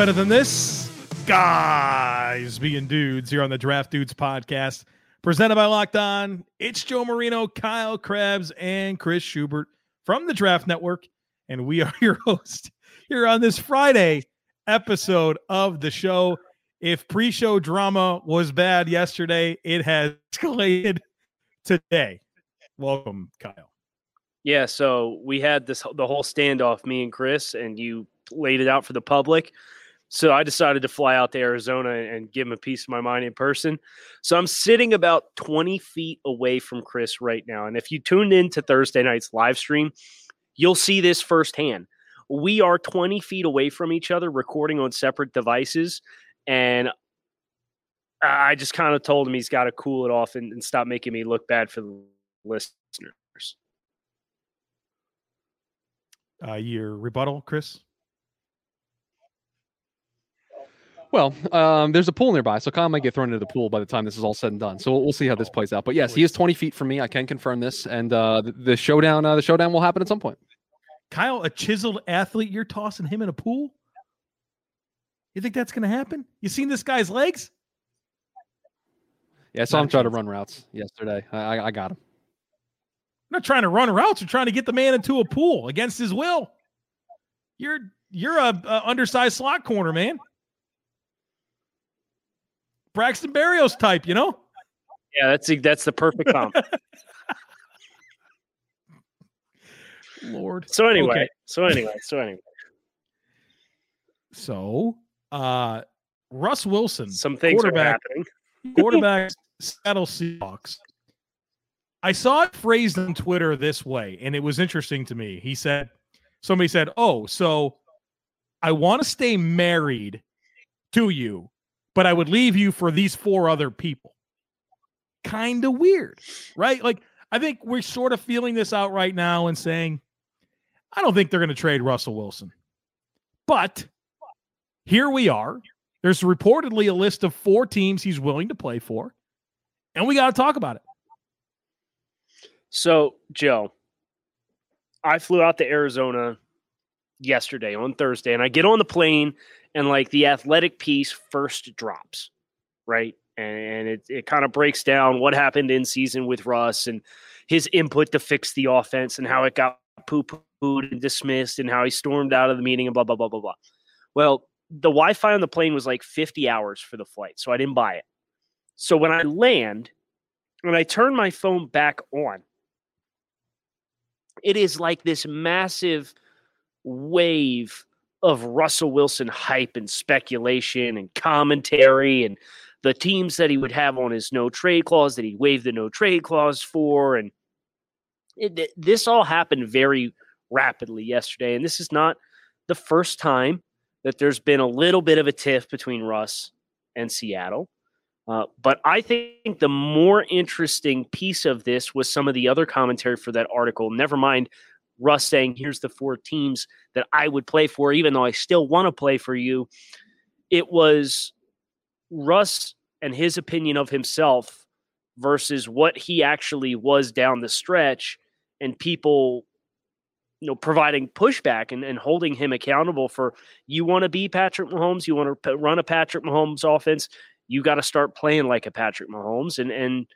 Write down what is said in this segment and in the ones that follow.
Better than this? Guys being dudes here on the Draft Dudes podcast, presented by Locked On. It's Joe Marino, Kyle Crabbs, and Chris Schubert from the Draft Network. And we are your host here on this Friday episode of the show. If pre show drama was bad yesterday, it has escalated today. Welcome, Kyle. Yeah, so we had this the whole standoff, me and Chris, and you laid it out for the public. So I decided to fly out to Arizona and give him a piece of my mind in person. So I'm sitting about 20 feet away from Chris right now. And if you tuned in to Thursday night's live stream, you'll see this firsthand. We are 20 feet away from each other, recording on separate devices. And I just kind of told him he's got to cool it off and, and stop making me look bad for the listeners. Uh, your rebuttal, Chris? Well, um, there's a pool nearby, so Kyle might get thrown into the pool by the time this is all said and done. So we'll, we'll see how this plays out. But yes, he is 20 feet from me. I can confirm this, and uh, the, the showdown, uh, the showdown will happen at some point. Kyle, a chiseled athlete, you're tossing him in a pool? You think that's going to happen? You seen this guy's legs? Yeah, I saw Not him try to run routes yesterday. I, I, I got him. I'm not trying to run routes. I'm trying to get the man into a pool against his will. You're you're a, a undersized slot corner, man. Braxton Berrios type, you know? Yeah, that's that's the perfect comp. Lord. So anyway, okay. so anyway, so anyway. So, uh Russ Wilson, some things are happening. quarterback Seattle Seahawks. I saw it phrased on Twitter this way, and it was interesting to me. He said, somebody said, Oh, so I want to stay married to you, but I would leave you for these four other people. Kind of weird, right? Like, I think we're sort of feeling this out right now and saying, I don't think they're going to trade Russell Wilson. But here we are. There's reportedly a list of four teams he's willing to play for, and we got to talk about it. So, Joe, I flew out to Arizona yesterday on Thursday, and I get on the plane and like the athletic piece first drops, right? And it, it kind of breaks down what happened in season with Russ and his input to fix the offense and how it got poo pooed and dismissed and how he stormed out of the meeting and blah, blah, blah, blah, blah. Well, the Wi Fi on the plane was like 50 hours for the flight, so I didn't buy it. So when I land and I turn my phone back on, it is like this massive wave of Russell Wilson hype and speculation and commentary and the teams that he would have on his no trade clause that he waived the no trade clause for. And it, this all happened very rapidly yesterday. And this is not the first time that there's been a little bit of a tiff between Russ and Seattle. Uh, but I think the more interesting piece of this was some of the other commentary for that article. Never mind Russ saying, here's the four teams that I would play for, even though I still want to play for you. It was Russ and his opinion of himself versus what he actually was down the stretch and people you know providing pushback and, and holding him accountable for you want to be Patrick Mahomes, you want to run a Patrick Mahomes offense, you got to start playing like a Patrick Mahomes and and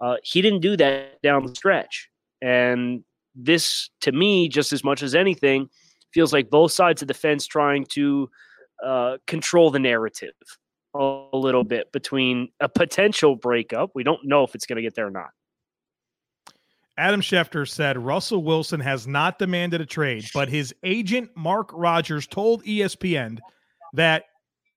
uh, he didn't do that down the stretch. And this to me, just as much as anything, feels like both sides of the fence trying to uh, control the narrative a little bit between a potential breakup. We don't know if it's going to get there or not. Adam Schefter said Russell Wilson has not demanded a trade, but his agent Mark Rogers told ESPN that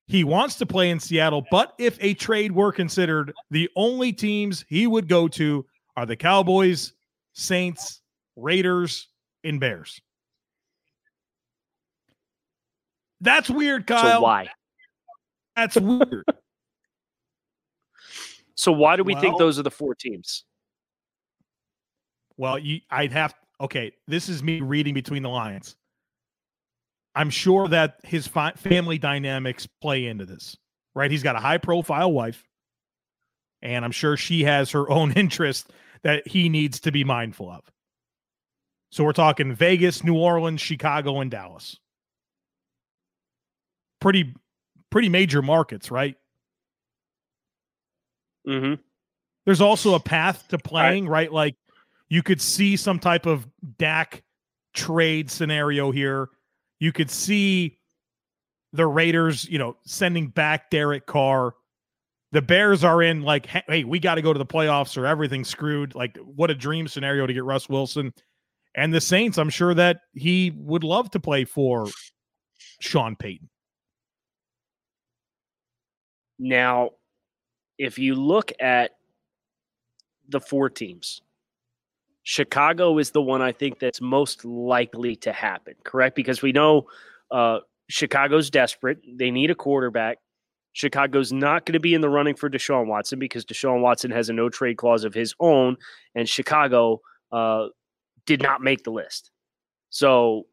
he wants to play in Seattle, but if a trade were considered, the only teams he would go to are the Cowboys, Saints, Raiders, and Bears. That's weird, Kyle. So why? That's weird. so why do we well, think those are the four teams? Well, you, I'd have. Okay, this is me reading between the lines. I'm sure that his fi- family dynamics play into this, right? He's got a high profile wife, and I'm sure she has her own interest that he needs to be mindful of. So we're talking Vegas, New Orleans, Chicago, and Dallas. pretty pretty major markets, right? Mm-hmm. There's also a path to playing, right? Like you could see some type of Dak trade scenario here. You could see the Raiders, you know, sending back Derek Carr. The Bears are in like, hey, we got to go to the playoffs or everything's screwed. Like, what a dream scenario to get Russ Wilson. And the Saints, I'm sure that he would love to play for Sean Payton. Now, if you look at the four teams, Chicago is the one I think that's most likely to happen, correct? Because we know uh, Chicago's desperate. They need a quarterback. Chicago's not going to be in the running for Deshaun Watson because Deshaun Watson has a no trade clause of his own, and Chicago uh, did not make the list. So,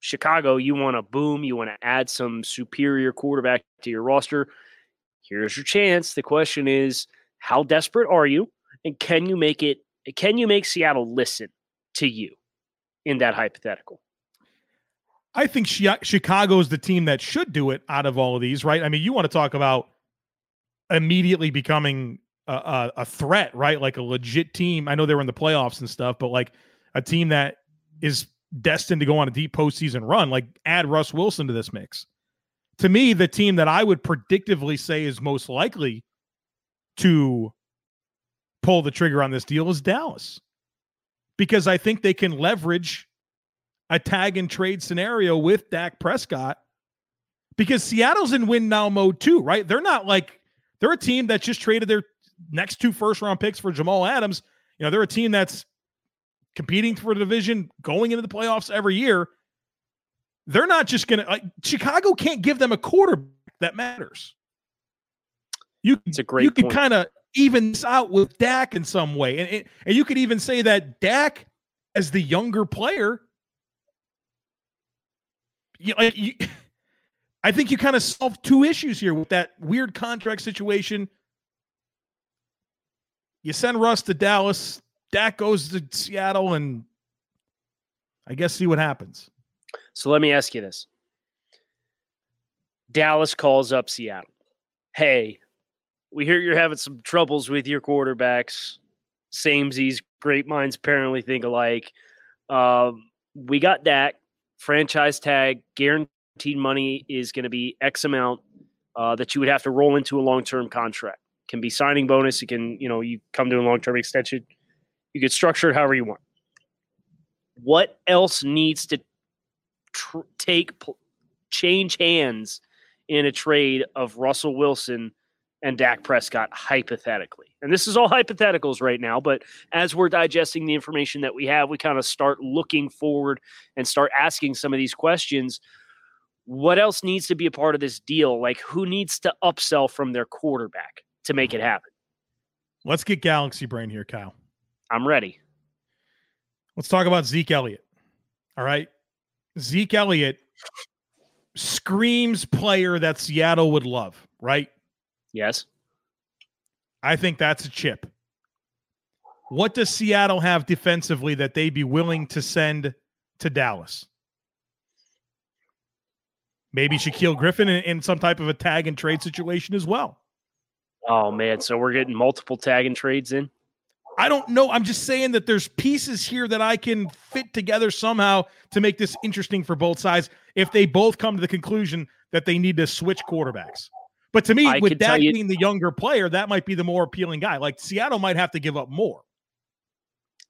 Chicago, you want to boom, you want to add some superior quarterback to your roster. Here's your chance. The question is, how desperate are you, and can you make it? Can you make Seattle listen to you in that hypothetical? I think Chicago is the team that should do it out of all of these, right? I mean, you want to talk about immediately becoming a, a, a, threat, right? Like a legit team. I know they were in the playoffs and stuff, but like a team that is destined to go on a deep postseason run, like add Russ Wilson to this mix. To me, the team that I would predictively say is most likely to pull the trigger on this deal is Dallas. Because I think they can leverage a tag and trade scenario with Dak Prescott because Seattle's in win now mode too, right? They're not like they're a team that just traded their next two first round picks for Jamal Adams. You know, they're a team that's competing for the division, going into the playoffs every year. They're not just going to like Chicago can't give them a quarterback that matters. You it's a great you can kind of even this out with Dak in some way. And, and you could even say that Dak as the younger player you, like, you, I think you kind of solved two issues here with that weird contract situation. You send Russ to Dallas, Dak goes to Seattle, and I guess see what happens. So let me ask you this. Dallas calls up Seattle. Hey, we hear you're having some troubles with your quarterbacks. Samesies, great minds apparently think alike. Um, we got Dak franchise tag, guaranteed money is going to be X amount uh, that you would have to roll into a long term contract. Can be signing bonus. It can, you know, you come to a long term extension. You could structure it however you want. What else needs to tr- take change hands in a trade of Russell Wilson and Dak Prescott hypothetically. And this is all hypotheticals right now, but as we're digesting the information that we have, we kind of start looking forward and start asking some of these questions. What else needs to be a part of this deal? Like who needs to upsell from their quarterback to make it happen? Let's get Galaxy Brain here, Kyle. I'm ready. Let's talk about Zeke Elliott. All right. Zeke Elliott screams player that Seattle would love, right? Yes. I think that's a chip. What does Seattle have defensively that they'd be willing to send to Dallas? Maybe Shaquill Griffin in, in some type of a tag and trade situation as well. Oh man, so we're getting multiple tag and trades in. I don't know. I'm just saying that there's pieces here that I can fit together somehow to make this interesting for both sides if they both come to the conclusion that they need to switch quarterbacks. But to me, I with Dak you, being the younger player, that might be the more appealing guy. Like Seattle might have to give up more.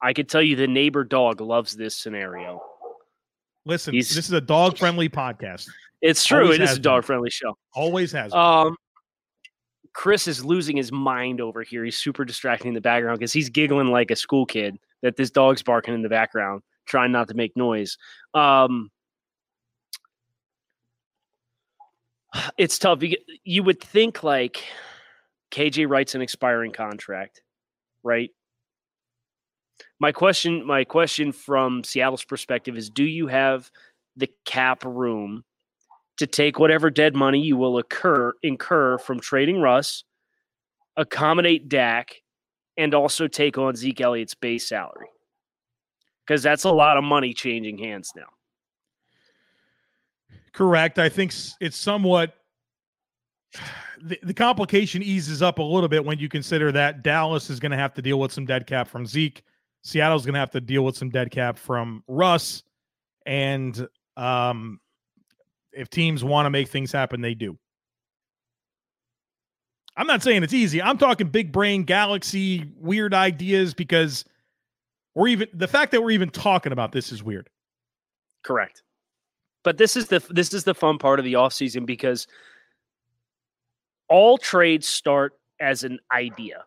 I could tell you the neighbor dog loves this scenario. Listen, He's, this is a dog friendly podcast. It's true. Always it is a dog friendly show. Always has. Um, Chris is losing his mind over here. He's super distracting in the background because he's giggling like a school kid that this dog's barking in the background, trying not to make noise. Um, it's tough. You would think like KJ Wright's an expiring contract, right? My question, my question from Seattle's perspective is: Do you have the cap room to take whatever dead money you will occur incur from trading Russ, accommodate Dak, and also take on Zeke Elliott's base salary? Because that's a lot of money changing hands now. Correct. I think it's somewhat the, the complication eases up a little bit when you consider that Dallas is going to have to deal with some dead cap from Zeke. Seattle's going to have to deal with some dead cap from Russ. And um, if teams want to make things happen, they do. I'm not saying it's easy. I'm talking big brain galaxy weird ideas because we're even the fact that we're even talking about this is weird. Correct. But this is the this is the fun part of the offseason because all trades start as an idea,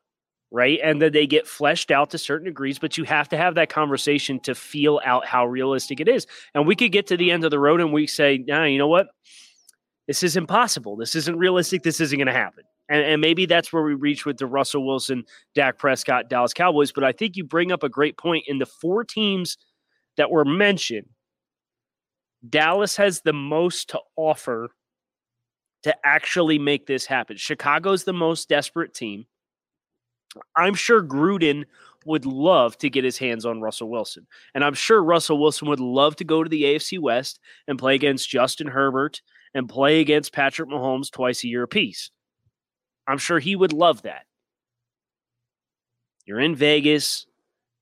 right? And then they get fleshed out to certain degrees, but you have to have that conversation to feel out how realistic it is. And we could get to the end of the road and we say, nah, you know what? This is impossible. This isn't realistic. This isn't going to happen. And, and maybe that's where we reach with the Russell Wilson, Dak Prescott, Dallas Cowboys. But I think you bring up a great point in the four teams that were mentioned. Dallas has the most to offer to actually make this happen. Chicago's the most desperate team. I'm sure Gruden would love to get his hands on Russell Wilson. And I'm sure Russell Wilson would love to go to the AFC West and play against Justin Herbert and play against Patrick Mahomes twice a year apiece. I'm sure he would love that. You're in Vegas.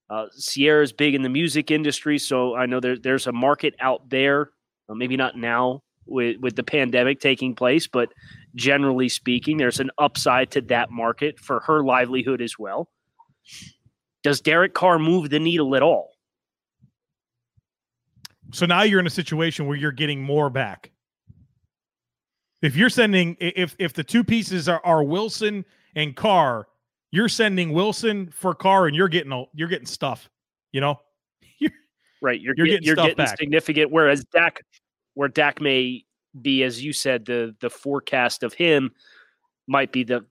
Uh, Ciara's big in the music industry, so I know there, there's a market out there. Uh, maybe not now, with with the pandemic taking place, but generally speaking, there's an upside to that market for her livelihood as well. Does Derek Carr move the needle at all? So now you're in a situation where you're getting more back. If you're sending if if the two pieces are, are Wilson and Carr, you're sending Wilson for Carr and you're getting you're getting stuff, you know? right, you're, you're getting, you're getting significant whereas Dak where Dak may be, as you said, the the forecast of him might be the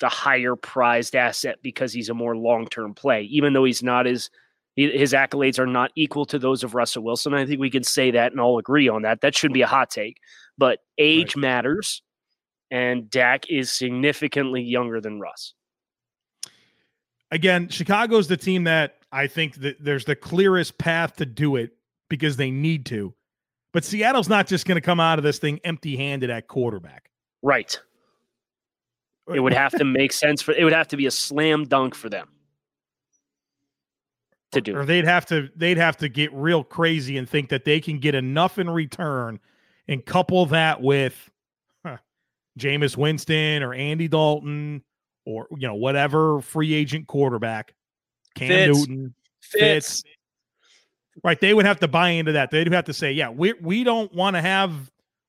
the higher prized asset because he's a more long term play, even though he's not as his accolades are not equal to those of Russell Wilson. I think we can say that and all agree on that. That should be a hot take, but age right. matters, and Dak is significantly younger than Russ. Again, Chicago's the team that I think that there's the clearest path to do it because they need to. But Seattle's not just going to come out of this thing empty handed at quarterback. Right. It would have to make sense for it would have to be a slam dunk for them to do. Or they'd have to they'd have to get real crazy and think that they can get enough in return and couple that with huh, Jameis Winston or Andy Dalton or you know whatever free agent quarterback, Cam Fitz. Newton, Fitz. Fitz Right. They would have to buy into that. They'd have to say, yeah, we we don't want to have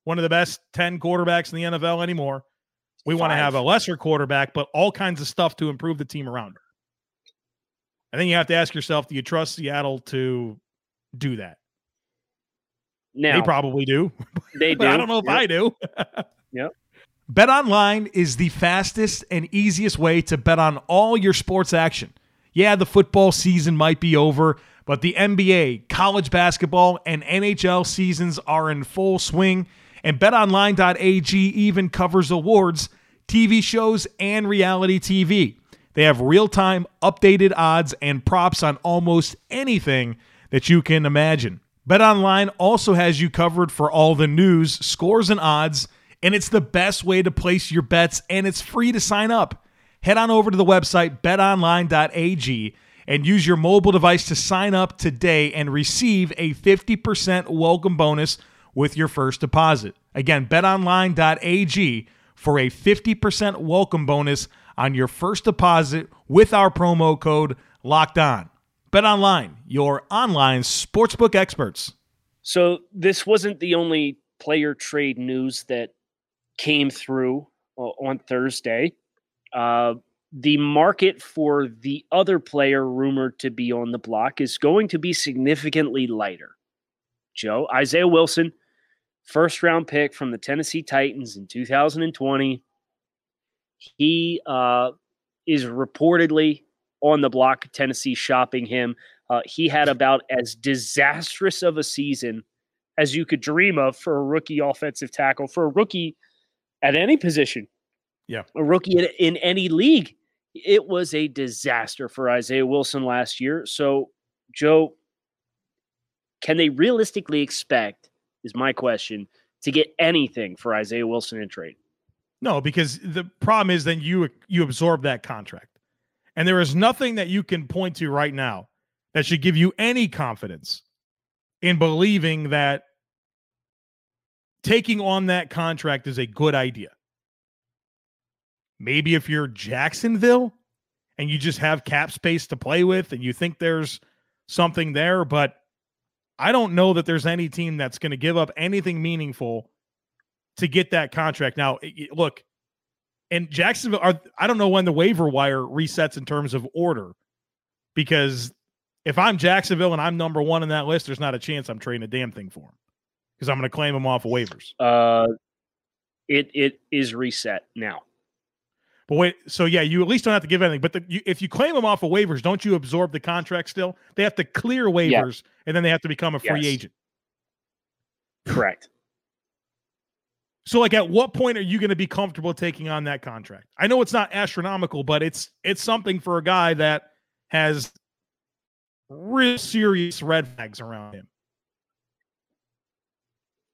one of the best 10 quarterbacks in the NFL anymore. We want to have a lesser quarterback, but all kinds of stuff to improve the team around her. I think you have to ask yourself, do you trust Seattle to do that? Now, they probably do. They do. I don't know if yep. I do. yep. Bet online is the fastest and easiest way to bet on all your sports action. Yeah, the football season might be over but the NBA, college basketball, and NHL seasons are in full swing, and betonline.ag even covers awards, TV shows, and reality TV. They have real time, updated odds and props on almost anything that you can imagine. BetOnline also has you covered for all the news, scores, and odds, and it's the best way to place your bets, and it's free to sign up. Head on over to the website betonline.ag and use your mobile device to sign up today and receive a 50% welcome bonus with your first deposit. Again, betonline.ag for a 50% welcome bonus on your first deposit with our promo code locked on. BetOnline, your online sportsbook experts. So, this wasn't the only player trade news that came through uh, on Thursday. Uh, the market for the other player rumored to be on the block is going to be significantly lighter. Joe, Isaiah Wilson, first round pick from the Tennessee Titans in 2020. He uh, is reportedly on the block, Tennessee shopping him. Uh, he had about as disastrous of a season as you could dream of for a rookie offensive tackle, for a rookie at any position. Yeah. A rookie in, in any league it was a disaster for Isaiah Wilson last year. So, Joe, can they realistically expect, is my question, to get anything for Isaiah Wilson in trade. No, because the problem is then you you absorb that contract. And there is nothing that you can point to right now that should give you any confidence in believing that taking on that contract is a good idea. Maybe if you're Jacksonville and you just have cap space to play with and you think there's something there, but I don't know that there's any team that's going to give up anything meaningful to get that contract. Now, look, and Jacksonville are I don't know when the waiver wire resets in terms of order because if I'm Jacksonville and I'm number one in that list, there's not a chance I'm trading a damn thing for him because I'm going to claim him off of waivers. Uh, it it is reset now. But wait, so yeah, you at least don't have to give anything. But the, you, if you claim them off of waivers, don't you absorb the contract still? They have to clear waivers and then they have to become a free yes. agent. Correct. So, like, at what point are you going to be comfortable taking on that contract? I know it's not astronomical, but it's it's something for a guy that has real serious red flags around him.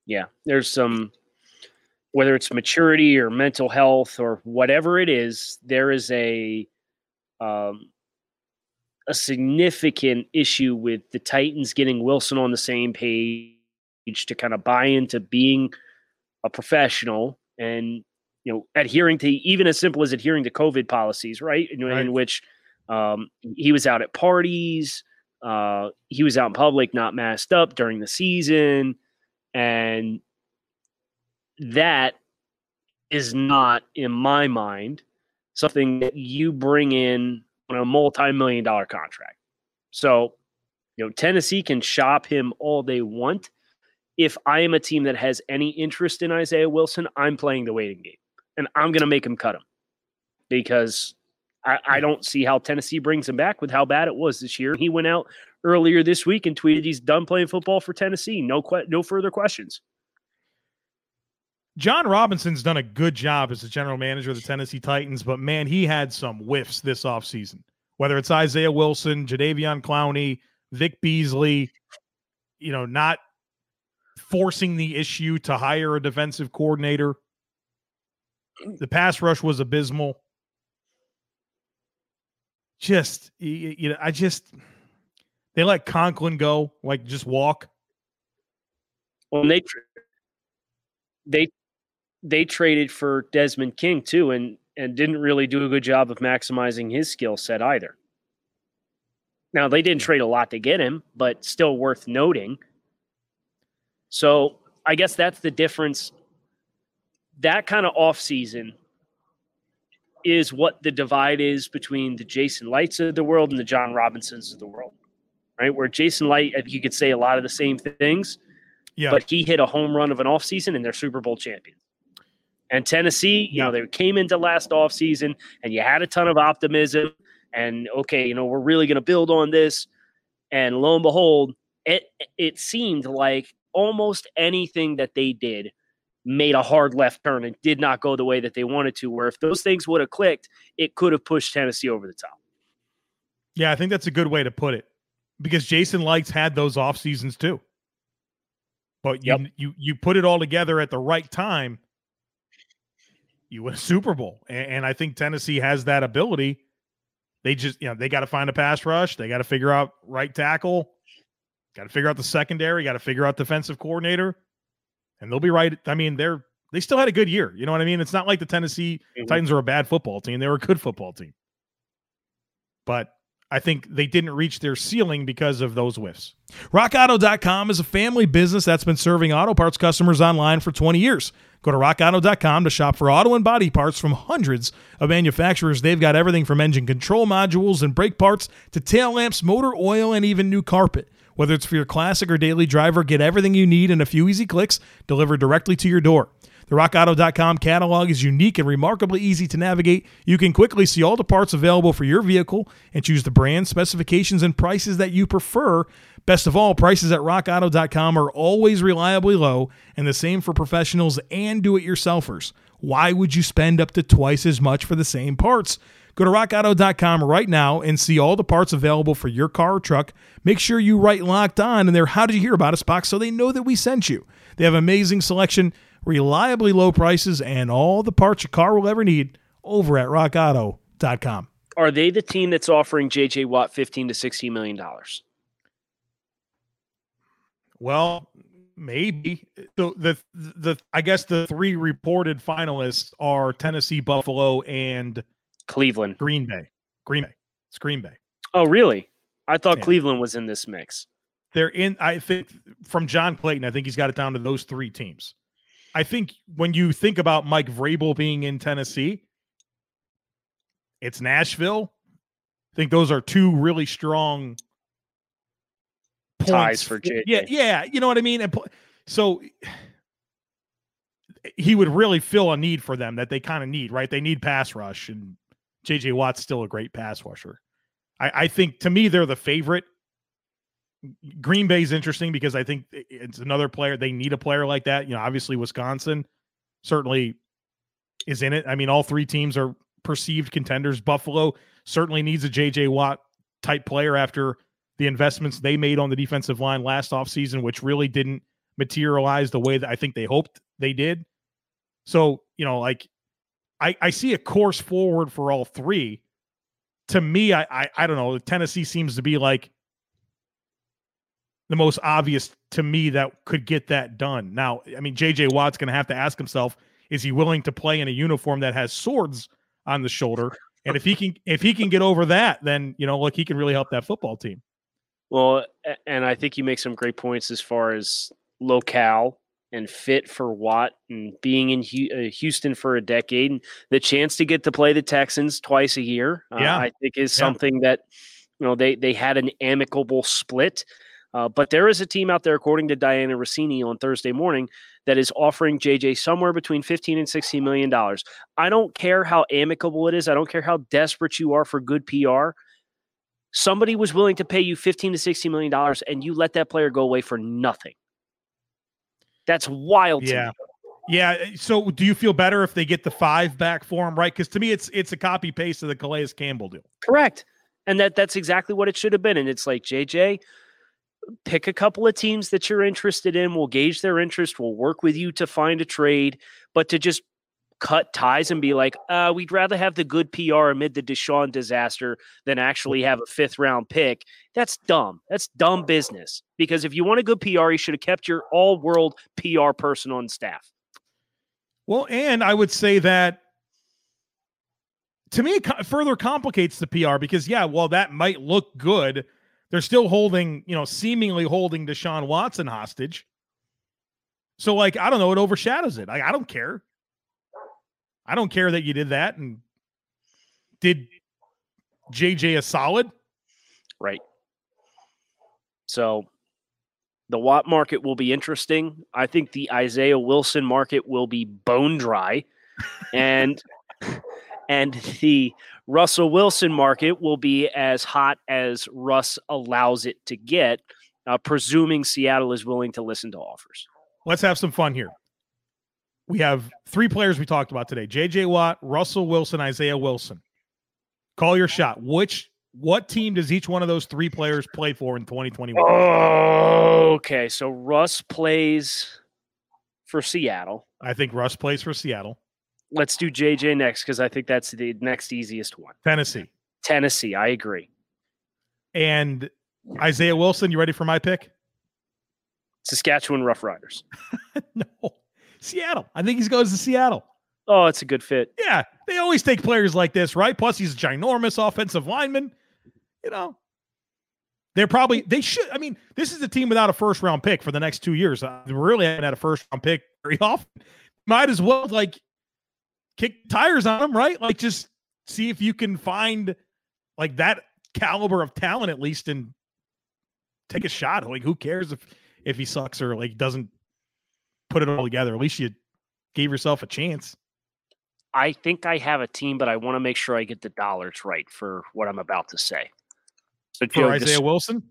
Yeah, there's some whether it's maturity or mental health or whatever it is, there is a um, a significant issue with the Titans getting Wilson on the same page to kind of buy into being a professional and you know adhering to even as simple as adhering to COVID policies, right? In, right. in which um, he was out at parties, uh, he was out in public, not masked up during the season, and that is not, in my mind, something that you bring in on a multi-million dollar contract. So, you know, Tennessee can shop him all they want. If I am a team that has any interest in Isaiah Wilson, I'm playing the waiting game, and I'm going to make him cut him because I, I, don't see how Tennessee brings him back with how bad it was this year. He went out earlier this week and tweeted he's done playing football for Tennessee. No, que- no further questions. Jon Robinson's done a good job as the general manager of the Tennessee Titans, but man, he had some whiffs this offseason. Whether it's Isaiah Wilson, Jadeveon Clowney, Vic Beasley, you know, not forcing the issue to hire a defensive coordinator. The pass rush was abysmal. Just, you know, I just, they let Conklin go, like just walk. Well, they they they traded for Desmond King too, and and didn't really do a good job of maximizing his skill set either. Now they didn't trade a lot to get him, but still worth noting. So I guess that's the difference. That kind of offseason is what the divide is between the Jason Lichts of the world and the Jon Robinsons of the world. Right? Where Jason Licht, you could say a lot of the same things, yeah. but he hit a home run of an offseason and they're Super Bowl champions. And Tennessee, you know, they came into last offseason and you had a ton of optimism and okay, you know, we're really going to build on this. And lo and behold, it it seemed like almost anything that they did made a hard left turn and did not go the way that they wanted to. Where if those things would have clicked, it could have pushed Tennessee over the top. Yeah, I think that's a good way to put it because Jason Licht's had those off seasons too. But you yep. you you put it all together at the right time you win a Super Bowl. And, and I think Tennessee has that ability. They just, you know, they got to find a pass rush. They got to figure out right tackle. Got to figure out the secondary. Got to figure out defensive coordinator. And they'll be right. I mean, they're they still had a good year. You know what I mean? It's not like the Tennessee mm-hmm. Titans are a bad football team. They were a good football team. But I think they didn't reach their ceiling because of those whiffs. RockAuto.com is a family business that's been serving auto parts customers online for 20 years. Go to rockauto.com to shop for auto and body parts from hundreds of manufacturers. They've got everything from engine control modules and brake parts to tail lamps, motor oil, and even new carpet. Whether it's for your classic or daily driver, get everything you need in a few easy clicks delivered directly to your door. The RockAuto.com catalog is unique and remarkably easy to navigate. You can quickly see all the parts available for your vehicle and choose the brand, specifications, and prices that you prefer. Best of all, prices at RockAuto.com are always reliably low, and the same for professionals and do it yourselfers. Why would you spend up to twice as much for the same parts? Go to rockauto.com right now and see all the parts available for your car or truck. Make sure you write locked on in their How Did You Hear About Us box so they know that we sent you. They have amazing selection reliably low prices, and all the parts your car will ever need over at rockauto.com. Are they the team that's offering JJ Watt 15 to 16 million dollars? Well, maybe. So the the I guess the three reported finalists are Tennessee, Buffalo, and Cleveland. Green Bay. Green Bay. It's Green Bay. Oh, really? I thought Yeah. Cleveland was in this mix. They're in. I think from John Clayton, I think he's got it down to those three teams. I think when you think about Mike Vrabel being in Tennessee, it's Nashville. I think those are two really strong Ties for JJ. yeah, yeah, you know what I mean. And so he would really fill a need for them that they kind of need, right? They need pass rush, and JJ Watt's still a great pass rusher. I, I think to me they're the favorite. Green Bay's interesting because I think it's another player. They need a player like that. You know, obviously Wisconsin certainly is in it. I mean, all three teams are perceived contenders. Buffalo certainly needs a JJ Watt type player after the investments they made on the defensive line last offseason, which really didn't materialize the way that I think they hoped they did. So, you know, like I, I see a course forward for all three. To me, I, I I don't know. Tennessee seems to be like the most obvious to me that could get that done. Now, I mean, JJ Watt's going to have to ask himself: Is he willing to play in a uniform that has swords on the shoulder? And if he can, if he can get over that, then you know, look, he can really help that football team. Well, and I think you make some great points as far as locale and fit for Watt and being in uh, Houston for a decade and the chance to get to play the Texans twice a year. uh, Yeah. I think is Yeah. something that you know they they had an amicable split. Uh, but there is a team out there, according to Dianna Russini on Thursday morning, that is offering JJ somewhere between 15 and 16 million dollars. I don't care how amicable it is. I don't care how desperate you are for good PR somebody was willing to pay you 15 to 16 million dollars and you let that player go away for nothing that's wild to Yeah. me. Yeah. eh, So, do you feel better if they get the five back for him? Right? Because to me, it's it's a copy paste of the Calais Campbell deal. correct and that that's exactly what it should have been and it's like jj pick a couple of teams that you're interested in we'll gauge their interest we'll work with you to find a trade but to just cut ties and be like uh, we'd rather have the good pr amid the deshaun disaster than actually have a fifth round pick that's dumb that's dumb business because if you want a good pr you should have kept your all world pr person on staff. Well, and I would say that to me, it further complicates the PR because, yeah, well, that might look good, they're still holding, you know, seemingly holding Deshaun Watson hostage. So, like, I don't know, it overshadows it. I, I don't care. I don't care that you did that and did JJ a solid. Right. So the Watt market will be interesting. I think the Isaiah Wilson market will be bone dry. And and the Russell Wilson market will be as hot as Russ allows it to get, uh, presuming Seattle is willing to listen to offers. Let's have some fun here. We have three players we talked about today JJ Watt, Russell Wilson, Isaiah Wilson. Call your shot. Which what team does each one of those three players play for in 2021? Okay, so Russ plays for Seattle. I think Russ plays for Seattle, Let's do JJ next because I think that's the next easiest one. Tennessee. Tennessee, I agree. And Isaiah Wilson, you ready for my pick? Saskatchewan Roughriders. no. Seattle. I think he goes to Seattle. Oh, it's a good fit. Yeah, they always take players like this, right? Plus, he's a ginormous offensive lineman. You know, they're probably they should. I mean, this is a team without a first round pick for the next two years. Uh, they really haven't had a first round pick very often. Might as well like kick tires on them, right? Like just see if you can find like that caliber of talent at least and take a shot. Like, who cares if if he sucks or like doesn't put it all together? At least you gave yourself a chance. I think I have a team, but I want to make sure I get the dollars right for what I'm about to say. So For Isaiah just- Wilson,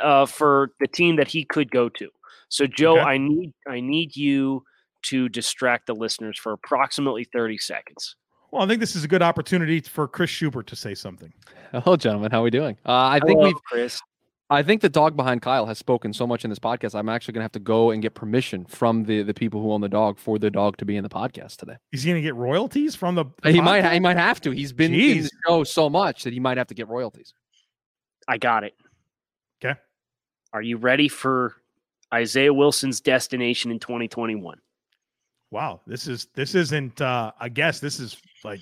uh, for the team that he could go to. So Joe, Okay. I need I need you to distract the listeners for approximately 30 seconds. Well, I think this is a good opportunity for Chris Schubert to say something. Hello, gentlemen. How are we doing? Uh, I think we've Chris. I think the dog behind Kyle has spoken so much in this podcast. I'm actually going to have to go and get permission from the the people who own the dog for the dog to be in the podcast today. He's going to get royalties from the. He podcast? might he might have to. He's been in Jeez. the show so much that he might have to get royalties. I got it. Okay. Are you ready for Isaiah Wilson's destination in 2021? Wow, this is this isn't. uh I guess this is like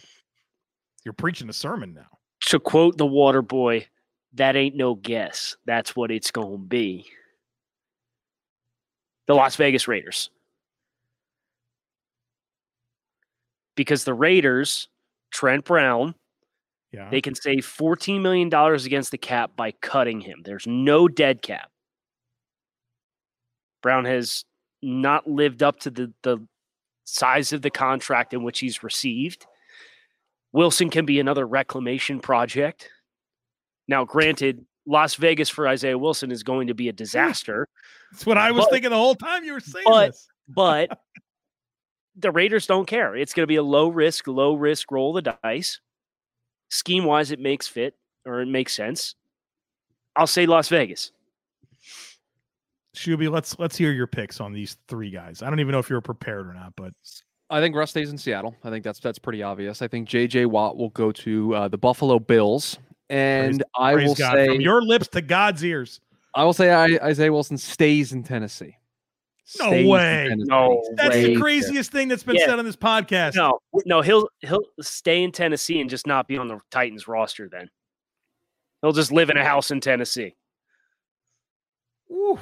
you're preaching a sermon now. To quote the water boy, that ain't no guess. That's what it's going to be. The Las Vegas Raiders. Because the Raiders, Trent Brown, Yeah. they can save $14 million against the cap by cutting him. There's no dead cap. Brown has not lived up to the, the size of the contract in which he's received. Wilson can be another reclamation project. Now, granted, Las Vegas for Isaiah Wilson is going to be a disaster, That's what I was But- thinking the whole time you were saying but- this. but the Raiders don't care. It's going to be a low risk, low risk roll of the dice. Scheme wise, it makes fit or it makes sense. I'll say Las Vegas. Shuby, let's let's hear your picks on these three guys. I don't even know if you're prepared or not, but I think Russ stays in Seattle. I think that's that's pretty obvious. I think J.J. Watt will go to uh, the Buffalo Bills, and I praise will God say from your lips to God's ears. I will say I, Isaiah Wilson stays in Tennessee. No Stays way. Tennessee. No That's way. the Stays craziest thing that's been Yeah. said on this podcast. No, no, he'll he'll stay in Tennessee and just not be on the Titans roster. Then he'll just live in a house in Tennessee. Ooh.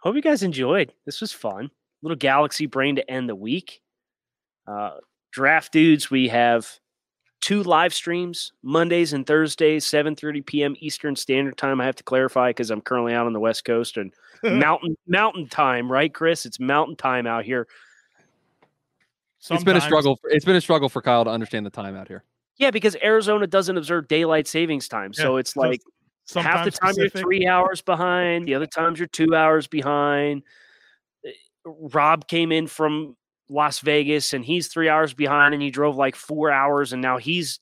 Hope you guys enjoyed. This was fun. Little galaxy brain to end the week. Uh, draft dudes, we have two live streams Mondays and Thursdays, 7:30 p.m. Eastern Standard Time. I have to clarify because I'm currently out on the West Coast and mountain mountain time, right, Chris? It's mountain time out here. It's been a struggle. For, it's been a struggle for Kyle to understand the time out here. Yeah, because Arizona doesn't observe daylight savings time, so Yeah, it's so like half the time specific. you're three hours behind, the other times you're two hours behind. Eh, Rob came in from Las Vegas and he's three hours behind and he drove like four hours and now he's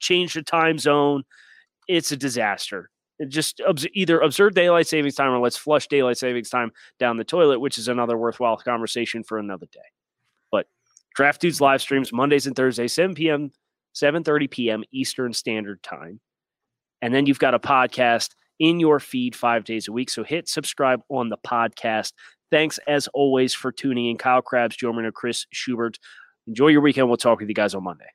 changed the time zone. It's a disaster. It just obs- either observe daylight savings time or let's flush daylight savings time down the toilet, which is another worthwhile conversation for another day. But Draft Dudes live streams Mondays and Thursdays, 7 p.m., 7.30 p.m. Eastern Standard Time. And then you've got a podcast in your feed five days a week. So hit subscribe on the podcast. Thanks as always for tuning in. Kyle Crabbs, Joe Marino, Chris Schubert. Enjoy your weekend. We'll talk with you guys on Monday.